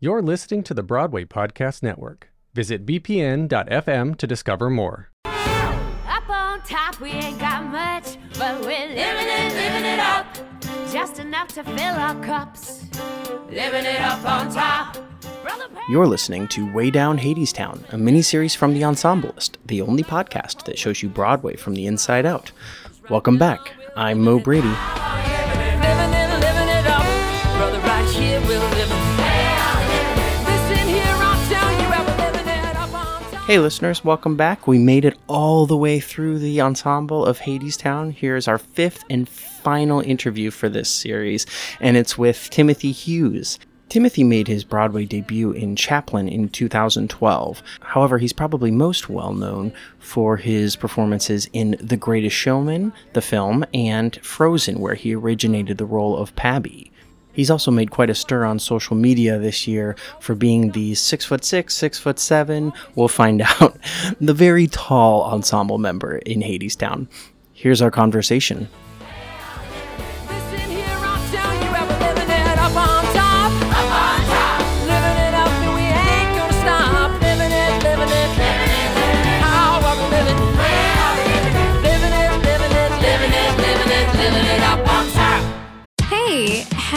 You're listening to the Broadway Podcast Network. Visit bpn.fm to discover more. Up on top, we ain't got much, but we're living it, living it up. Just enough to fill our cups. Living it up on top. You're listening to Way Down Hadestown, a miniseries from The Ensemblist, the only podcast that shows you Broadway from the inside out. Welcome back. I'm Mo Brady. Hey, listeners, welcome back. We made it all the way through the ensemble of Hadestown. Here's our fifth and final interview for this series, and it's with Timothy Hughes. Timothy made his Broadway debut in Chaplin in 2012. However, he's probably most well known for his performances in The Greatest Showman, the film, and Frozen, where he originated the role of Pabbie. He's also made quite a stir on social media this year for being the six foot six, six foot seven, we'll find out, the very tall ensemble member in Hadestown. Here's our conversation.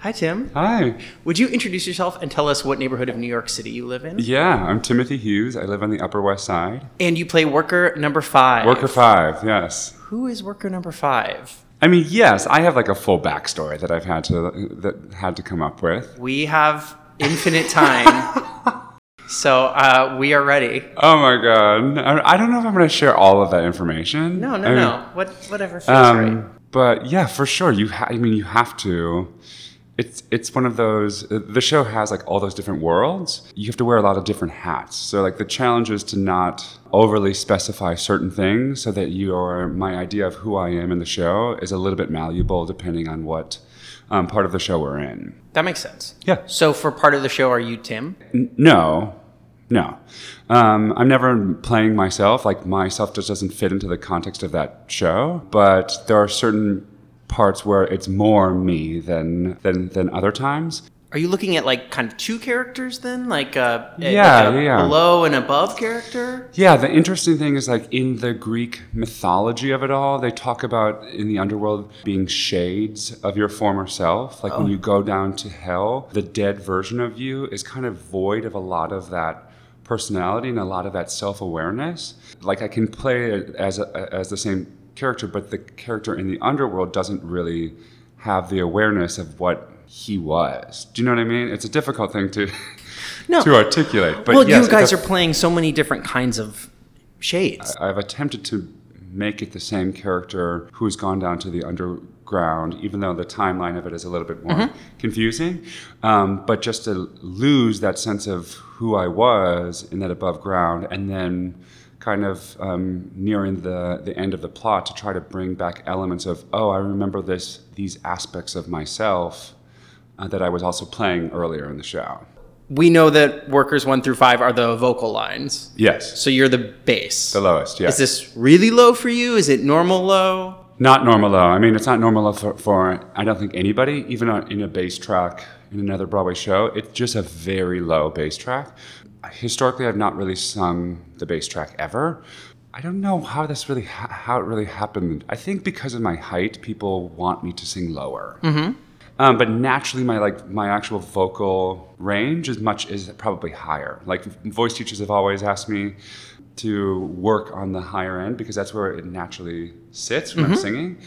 Hi, Tim. Hi. Would you introduce yourself and tell us what neighborhood of New York City you live in? Yeah, I'm Timothy Hughes. I live on the Upper West Side. And you play worker number five. Worker five, yes. Who is worker number five? I mean, yes, I have like a full backstory that I've had to that had to come up with. We have infinite time. so uh, we are ready. Oh my god, I don't know if I'm going to share all of that information. No, no, I mean, no. What, whatever feels right. Um, but yeah, for sure, you. Ha- I mean, you have to. It's it's one of those. uh, The show has like all those different worlds. You have to wear a lot of different hats. So like the challenge is to not overly specify certain things, so that your my idea of who I am in the show is a little bit malleable depending on what um, part of the show we're in. That makes sense. Yeah. So for part of the show, are you Tim? N- No, no. Um, I'm never playing myself. Like myself just doesn't fit into the context of that show. But there are certain parts where it's more me than than than other times. Are you looking at like kind of two characters then, like a, a- Yeah, like a yeah. below and above character? Yeah, the interesting thing is like in the Greek mythology of it all, they talk about in the underworld being shades of your former self. Like when oh. you go down to hell, the dead version of you is kind of void of a lot of that personality and a lot of that self-awareness. Like I can play it as a, as the same character, but the character in the underworld doesn't really have the awareness of what he was. Do you know what I mean? It's a difficult thing to No. to articulate. But well, yes, you guys a- are playing so many different kinds of shades. I've attempted to make it the same character who's gone down to the underground, even though the timeline of it is a little bit more Mm-hmm. confusing. Um, but just to lose that sense of who I was in that above ground, and then kind of um, nearing the, the end of the plot to try to bring back elements of, oh, I remember this these aspects of myself uh, that I was also playing earlier in the show. we know that workers one through five are the vocal lines. Yes, So you're the bass. the lowest. Yes. Is this really low for you? Is it normal low? Not normal low. I mean, it's not normal low for, for I don't think anybody, even on, in a bass track in another Broadway show. It's just a very low bass track. Historically, I've not really sung the bass track ever. I don't know how this really ha- how it really happened. I think because of my height, people want me to sing lower. Um, but naturally, my like my actual vocal range is much is probably higher. Like voice teachers have always asked me to work on the higher end because that's where it naturally sits when I'm singing.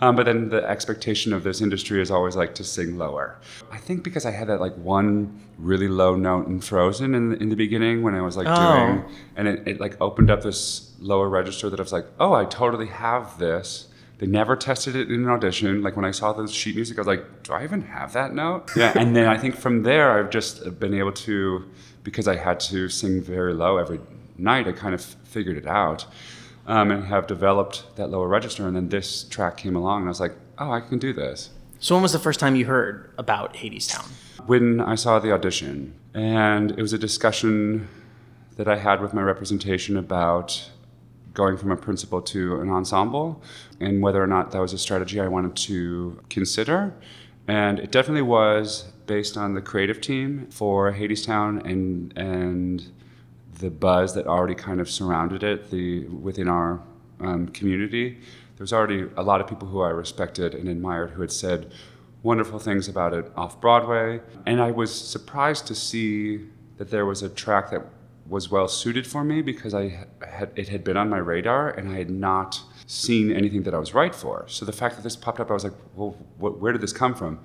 Um, but then the expectation of this industry is always like to sing lower. I think because I had that like one really low note in Frozen in, in the beginning when I was like Oh. doing, and it, it like opened up this lower register that I was like, oh, I totally have this. They never tested it in an audition. Like when I saw the sheet music, I was like, do I even have that note? Yeah. And then I think from there, I've just been able to, because I had to sing very low every night, I kind of figured it out um, and have developed that lower register. And then this track came along, and I was like, oh, I can do this. So when was the first time you heard about Hadestown? When I saw the audition, and it was a discussion that I had with my representation about going from a principal to an ensemble and whether or not that was a strategy I wanted to consider. And it definitely was based on the creative team for Hadestown and and the buzz that already kind of surrounded it the within our um, community. There was already a lot of people who I respected and admired who had said wonderful things about it off Broadway, and I was surprised to see that there was a track that was well suited for me because I had it had been on my radar and I had not seen anything that I was right for. So the fact that this popped up, I was like, well, wh- where did this come from?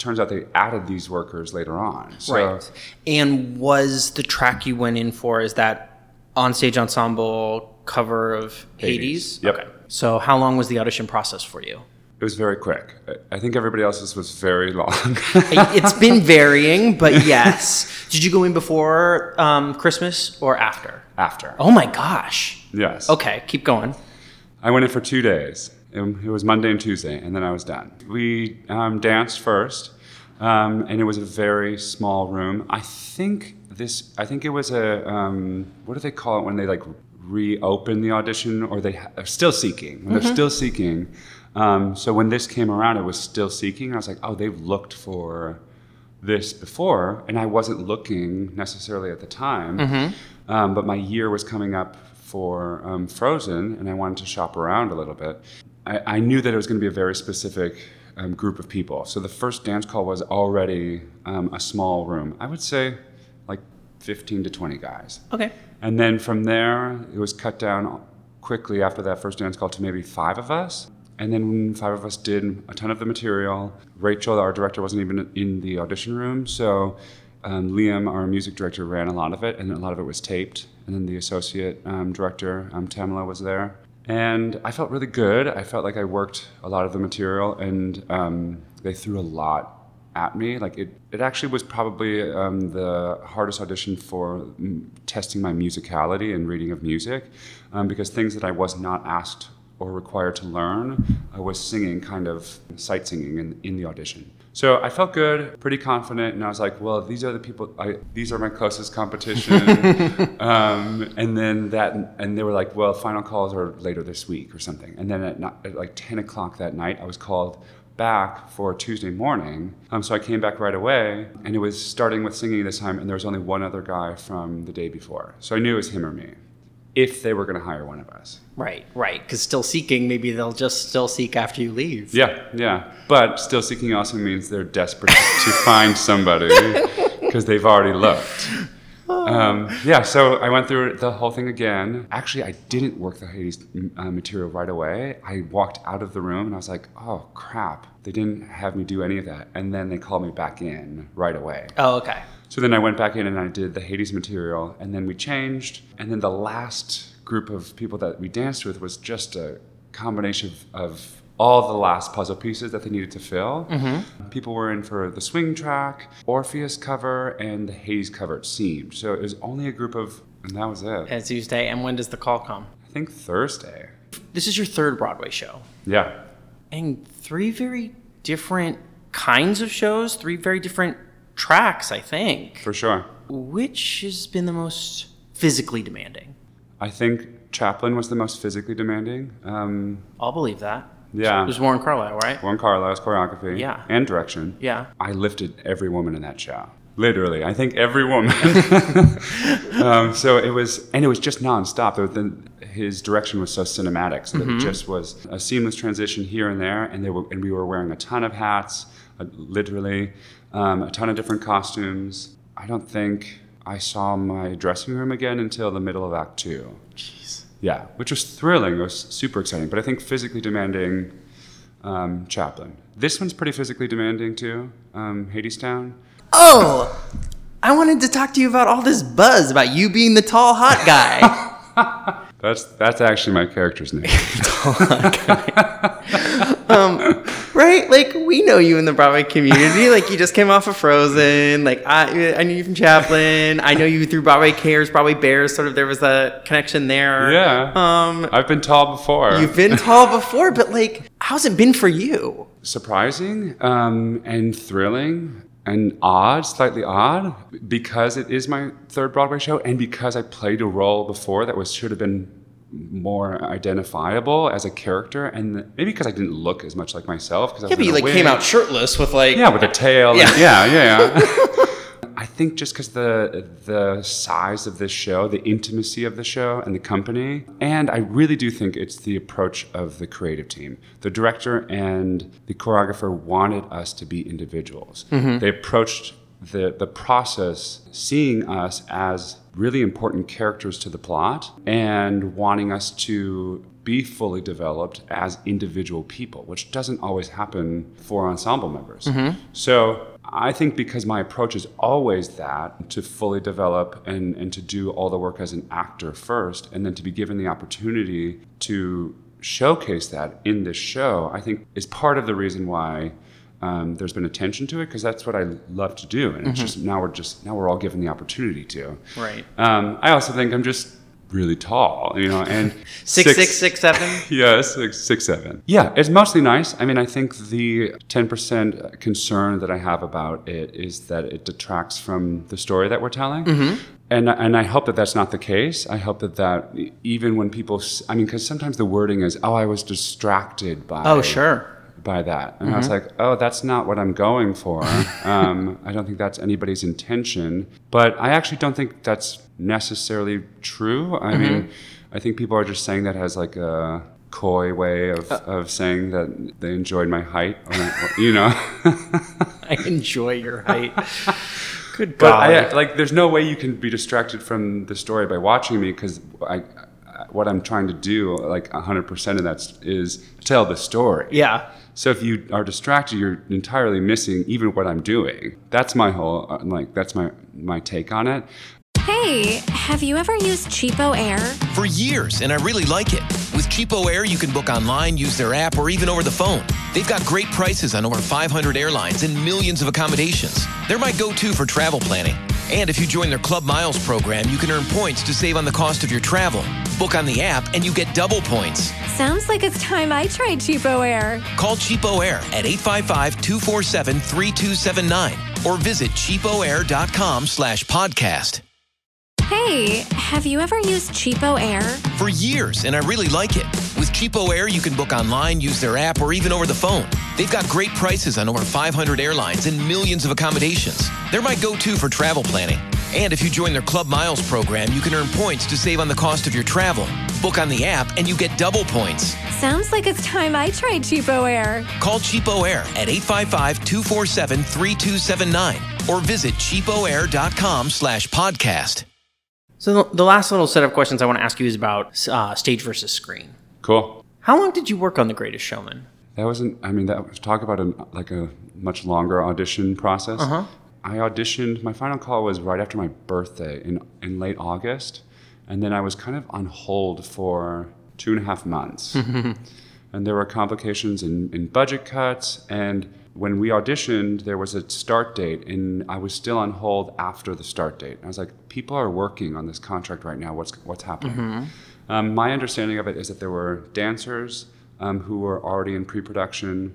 Turns out they added these workers later on. So, right. And was the track you went in for is that onstage ensemble cover of Hades? Hades, yep. Okay. So how long was the audition process for you? It was very quick. I- I think everybody else's was very long. it's been varying, but yes. Did you go in before um, Christmas or after? After. Oh my gosh. Yes. Okay, keep going. I went in for two days. It, it was Monday and Tuesday, and then I was done. We um, danced first, um, and it was a very small room. I think this. I think it was a. Um, what do they call it when they like reopen the audition, or they ha- are still seeking? When they're still seeking. Um, so when this came around, it was still seeking. I was like, oh, they've looked for this before, and I wasn't looking necessarily at the time. Um, but my year was coming up for um, Frozen, and I wanted to shop around a little bit. I, I knew that it was going to be a very specific um, group of people. So the first dance call was already um, a small room. I would say like 15 to 20 guys. Okay. And then from there, it was cut down quickly after that first dance call to maybe five of us. And then five of us did a ton of the material. Rachel, our director, wasn't even in the audition room. So um, Liam, our music director, ran a lot of it, and a lot of it was taped. And then the associate um, director, um, Tamala, was there. And I felt really good. I felt like I worked a lot of the material, and um, they threw a lot at me. Like it, it actually was probably um, the hardest audition for testing my musicality and reading of music, um, because things that I was not asked or required to learn, I was singing kind of sight singing in, in the audition. So I felt good, pretty confident, and I was like, well, these are the people. I, these are my closest competition. um, and then that, and they were like, well, final calls are later this week or something. And then at, ni- at like 10 o'clock that night, I was called back for Tuesday morning. Um, so I came back right away, and it was starting with singing this time, and there was only one other guy from the day before. So I knew it was him or me, if they were going to hire one of us. Right, right. Because still seeking, maybe they'll just still seek after you leave. Yeah, yeah. But still seeking also means they're desperate to find somebody because they've already looked. Um, yeah, so I went through the whole thing again. Actually, I didn't work the Hades uh, material right away. I walked out of the room and I was like, oh crap, they didn't have me do any of that. And then they called me back in right away. Oh, okay. So then I went back in and I did the Hades material, and then we changed. And then the last group of people that we danced with was just a combination of, of all the last puzzle pieces that they needed to fill. Mm-hmm. People were in for the swing track, Orpheus cover, and the Hades cover, it seemed. So it was only a group of, and that was it. And Tuesday. And when does the call come? I think Thursday. This is your third Broadway show. Yeah. And three very different kinds of shows, three very different tracks, I think. For sure. Which has been the most physically demanding? I think Chaplin was the most physically demanding. Um, I'll believe that. yeah. It was Warren Carlyle, right? Warren Carlyle's choreography Yeah. and direction. Yeah. I lifted every woman in that show. Literally, I think every woman. um, so it was, and it was just nonstop. There was the, his direction was so cinematic, so that it just was a seamless transition here and there. And they were, and we were wearing a ton of hats. uh, literally, um, a ton of different costumes. I don't think I saw my dressing room again until the middle of Act Two. Jeez. Yeah, which was thrilling. It was super exciting, but I think physically demanding. Um, Chaplin. This one's pretty physically demanding too. Um, Hadestown. Oh, I wanted to talk to you about all this buzz about you being the tall, hot guy. That's that's actually my character's name. right? Like we know you in the Broadway community. Like you just came off of Frozen. Like I, I knew you from Chaplin. I know you through Broadway Cares, Broadway Bears. Sort of there was a connection there. yeah. Um, I've been tall before. you've been tall before, but like, how's it been for you? surprising um, and thrilling and odd, slightly odd, because it is my third Broadway show, and because I played a role before that was should have been more identifiable as a character, and maybe because I didn't look as much like myself. Because Yeah, but you like came out shirtless with like. yeah, with a tail. Yeah. And, yeah, yeah, yeah. I think just because the the size of this show, the intimacy of the show, and the company, and I really do think it's the approach of the creative team. The director and the choreographer wanted us to be individuals. Mm-hmm. They approached the the process seeing us as really important characters to the plot and wanting us to be fully developed as individual people, which doesn't always happen for ensemble members. Mm-hmm. So I think because my approach is always that to fully develop and, and to do all the work as an actor first, and then to be given the opportunity to showcase that in this show, I think is part of the reason why um, there's been attention to it because that's what I love to do, and it's just now we're just now we're all given the opportunity to. Right. Um, I also think I'm just really tall, you know, and Six, six, six, seven. yeah, six, six, seven. Yeah, it's mostly nice. I mean, I think the 10% concern that I have about it is that it detracts from the story that we're telling. And, and I hope that that's not the case. I hope that that even when people, I mean, because sometimes the wording is, oh, I was distracted by Oh, sure. By that. And I was mm-hmm. like, oh, that's not what I'm going for. um, I don't think that's anybody's intention. But I actually don't think that's necessarily true. I mm-hmm. mean, I think people are just saying that as like a coy way of, uh. of saying that they enjoyed my height, or, you know. I enjoy your height. Good But God. I, like, there's no way you can be distracted from the story by watching me because I, what I'm trying to do, like 100% of that is tell the story. yeah. So if you are distracted, you're entirely missing even what I'm doing. That's my whole uh, like that's my my take on it. Hey, have you ever used Cheapo Air? For years, and I really like it. With Cheapo Air, you can book online, use their app, or even over the phone. They've got great prices on over 500 airlines and millions of accommodations. They're my go to for travel planning. And if you join their Club Miles program, you can earn points to save on the cost of your travel. Book on the app, and you get double points. Sounds like it's time I tried Cheapo Air. Call Cheapo Air at 855-247-3279 or visit cheapoair.com slash podcast. Hey, have you ever used Cheapo Air? For years, and I really like it. With Cheapo Air, you can book online, use their app, or even over the phone. They've got great prices on over 500 airlines and millions of accommodations. They're my go-to for travel planning. And if you join their Club Miles program, you can earn points to save on the cost of your travel. Book on the app, and you get double points. Sounds like it's time I tried Cheapo Air. Call Cheapo Air at 855-247-3279 or visit cheapoair.com slash podcast. So the, the last little set of questions I want to ask you is about uh, stage versus screen. Cool. How long did you work on The Greatest Showman? That wasn't. I mean, that was talk about a like a much longer audition process. Uh-huh. I auditioned. My final call was right after my birthday in in late August, and then I was kind of on hold for two and a half months. and there were complications in, in budget cuts. And when we auditioned, there was a start date, and I was still on hold after the start date. I was like, people are working on this contract right now. What's what's happening? Um, my understanding of it is that there were dancers um, who were already in pre-production,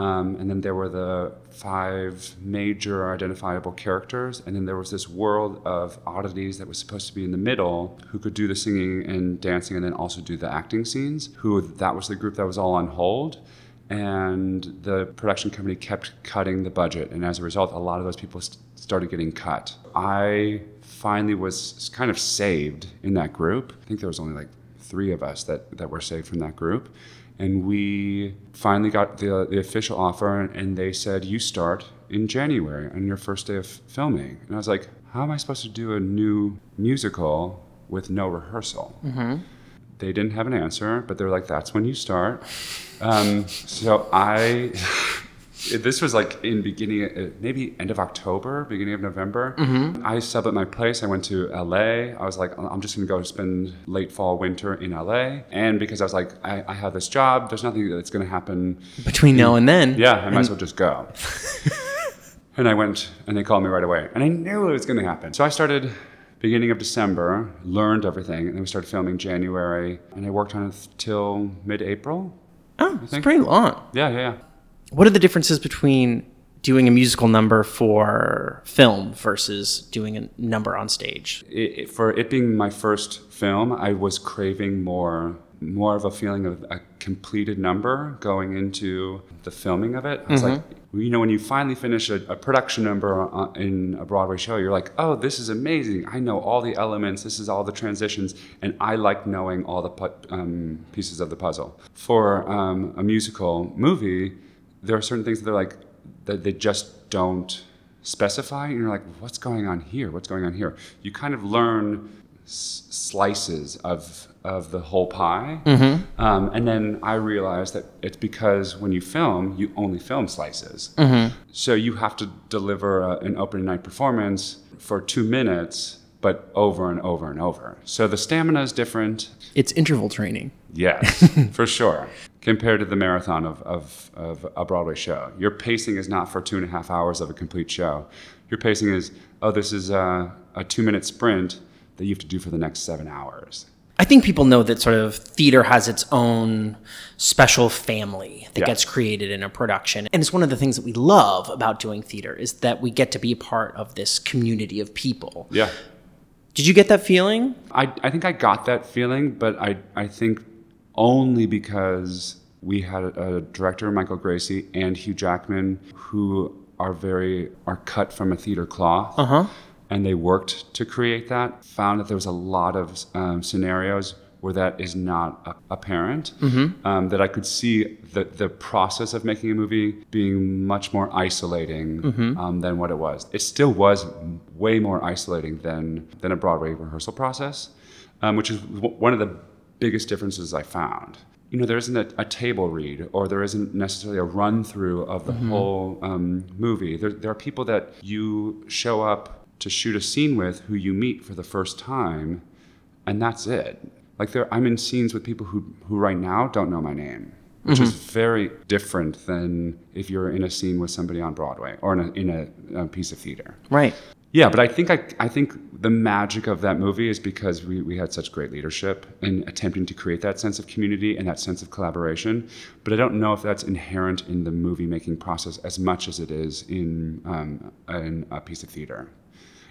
um, and then there were the five major identifiable characters, and then there was this world of oddities that was supposed to be in the middle, who could do the singing and dancing, and then also do the acting scenes. Who that was the group that was all on hold. And the production company kept cutting the budget, and as a result, a lot of those people st- started getting cut. I finally was kind of saved in that group. I think there was only like three of us that, that were saved from that group. And we finally got the, the official offer, and they said, You start in January on your first day of filming. And I was like, How am I supposed to do a new musical with no rehearsal? They didn't have an answer, but they were like, That's when you start. Um, so I. This was like in beginning, uh, maybe end of October, beginning of November. I subbed at my place. I went to LA. I was like, I'm just gonna go spend late fall, winter in LA. And because I was like, I, I have this job. There's nothing that's gonna happen Between now and then. yeah, I might as well just go. and I went, and they called me right away. And I knew it was going to happen. So I started beginning of December, learned everything, and then we started filming January. And I worked on it till mid-April. Oh, it's pretty long. Yeah, yeah, yeah. What are the differences between doing a musical number for film versus doing a number on stage? It, it- for it being my first film, I was craving more, more of a feeling of a completed number going into the filming of it. I was like, you know, when you finally finish a, a production number on- in a Broadway show, you're like, oh, this is amazing. I know all the elements. This is all the transitions, and I like knowing all the pu- um, pieces of the puzzle. For um, a musical movie, there are certain things that they're like that they just don't specify and you're like what's going on here? What's going on here? You kind of learn s- slices of of the whole pie. Um, and then i realized that it's because when you film you only film slices. So you have to deliver a, an opening night performance for two minutes but over and over and over so the stamina is different It's interval training. Yes, for sure. Compared to the marathon of, of, of a Broadway show, your pacing is not for two and a half hours of a complete show. Your pacing is, oh, this is a, a two minute sprint that you have to do for the next seven hours. I think people know that sort of theater has its own special family that Yeah. gets created in a production. And it's one of the things that we love about doing theater is that we get to be a part of this community of people. Yeah. Did you get that feeling? I, I think I got that feeling, but I, I think only because we had a director, Michael Gracey, and Hugh Jackman, who are very are cut from a theater cloth, uh-huh. and they worked to create that. Found that there was a lot of um, scenarios where that is not apparent. Um, that I could see the the process of making a movie being much more isolating um, than what it was. It still was way more isolating than than a Broadway rehearsal process, um, which is w- one of the biggest differences I found. You know, there isn't a, a table read, or there isn't necessarily a run through of the whole um, movie. There, there are people that you show up to shoot a scene with who you meet for the first time, and that's it. Like there, I'm in scenes with people who, who right now don't know my name, which is very different than if you're in a scene with somebody on Broadway or in a, in a, a piece of theater. Right. Yeah, but I think I, I think the magic of that movie is because we, we had such great leadership in attempting to create that sense of community and that sense of collaboration. But I don't know if that's inherent in the movie making process as much as it is in, um, in a piece of theater.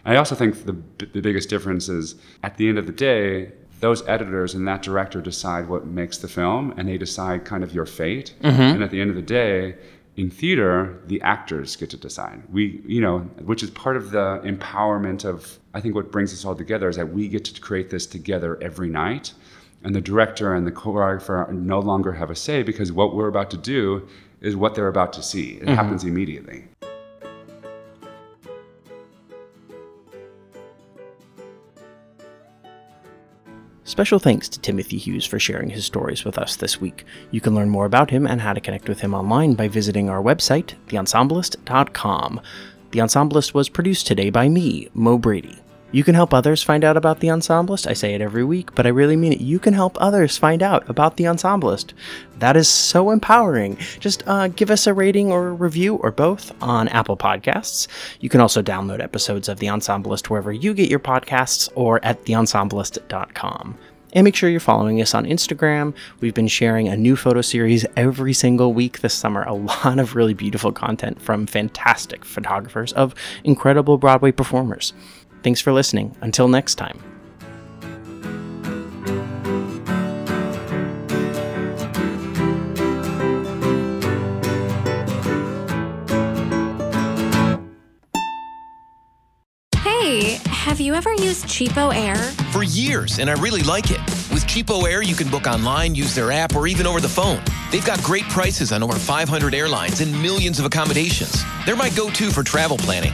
And I also think the, the biggest difference is at the end of the day, those editors and that director decide what makes the film and they decide kind of your fate. Mm-hmm. And at the end of the day, in theater, the actors get to decide. We, you know, which is part of the empowerment of, I think what brings us all together is that we get to create this together every night. And the director and the choreographer no longer have a say because what we're about to do is what they're about to see. It mm-hmm. happens immediately. Special thanks to Timothy Hughes for sharing his stories with us this week. You can learn more about him and how to connect with him online by visiting our website, theensemblist.com. The Ensemblist was produced today by me, Mo Brady. You can help others find out about The Ensemblist. I say it every week, but I really mean it. You can help others find out about The Ensemblist. That is so empowering. Just uh, give us a rating or a review or both on Apple Podcasts. You can also download episodes of The Ensemblist wherever you get your podcasts or at theensemblist.com. And make sure you're following us on Instagram. We've been sharing a new photo series every single week this summer. A lot of really beautiful content from fantastic photographers of incredible Broadway performers. Thanks for listening. Until next time. Hey, have you ever used Cheapo Air? For years, and I really like it. With Cheapo Air, you can book online, use their app, or even over the phone. They've got great prices on over 500 airlines and millions of accommodations. They're my go to for travel planning.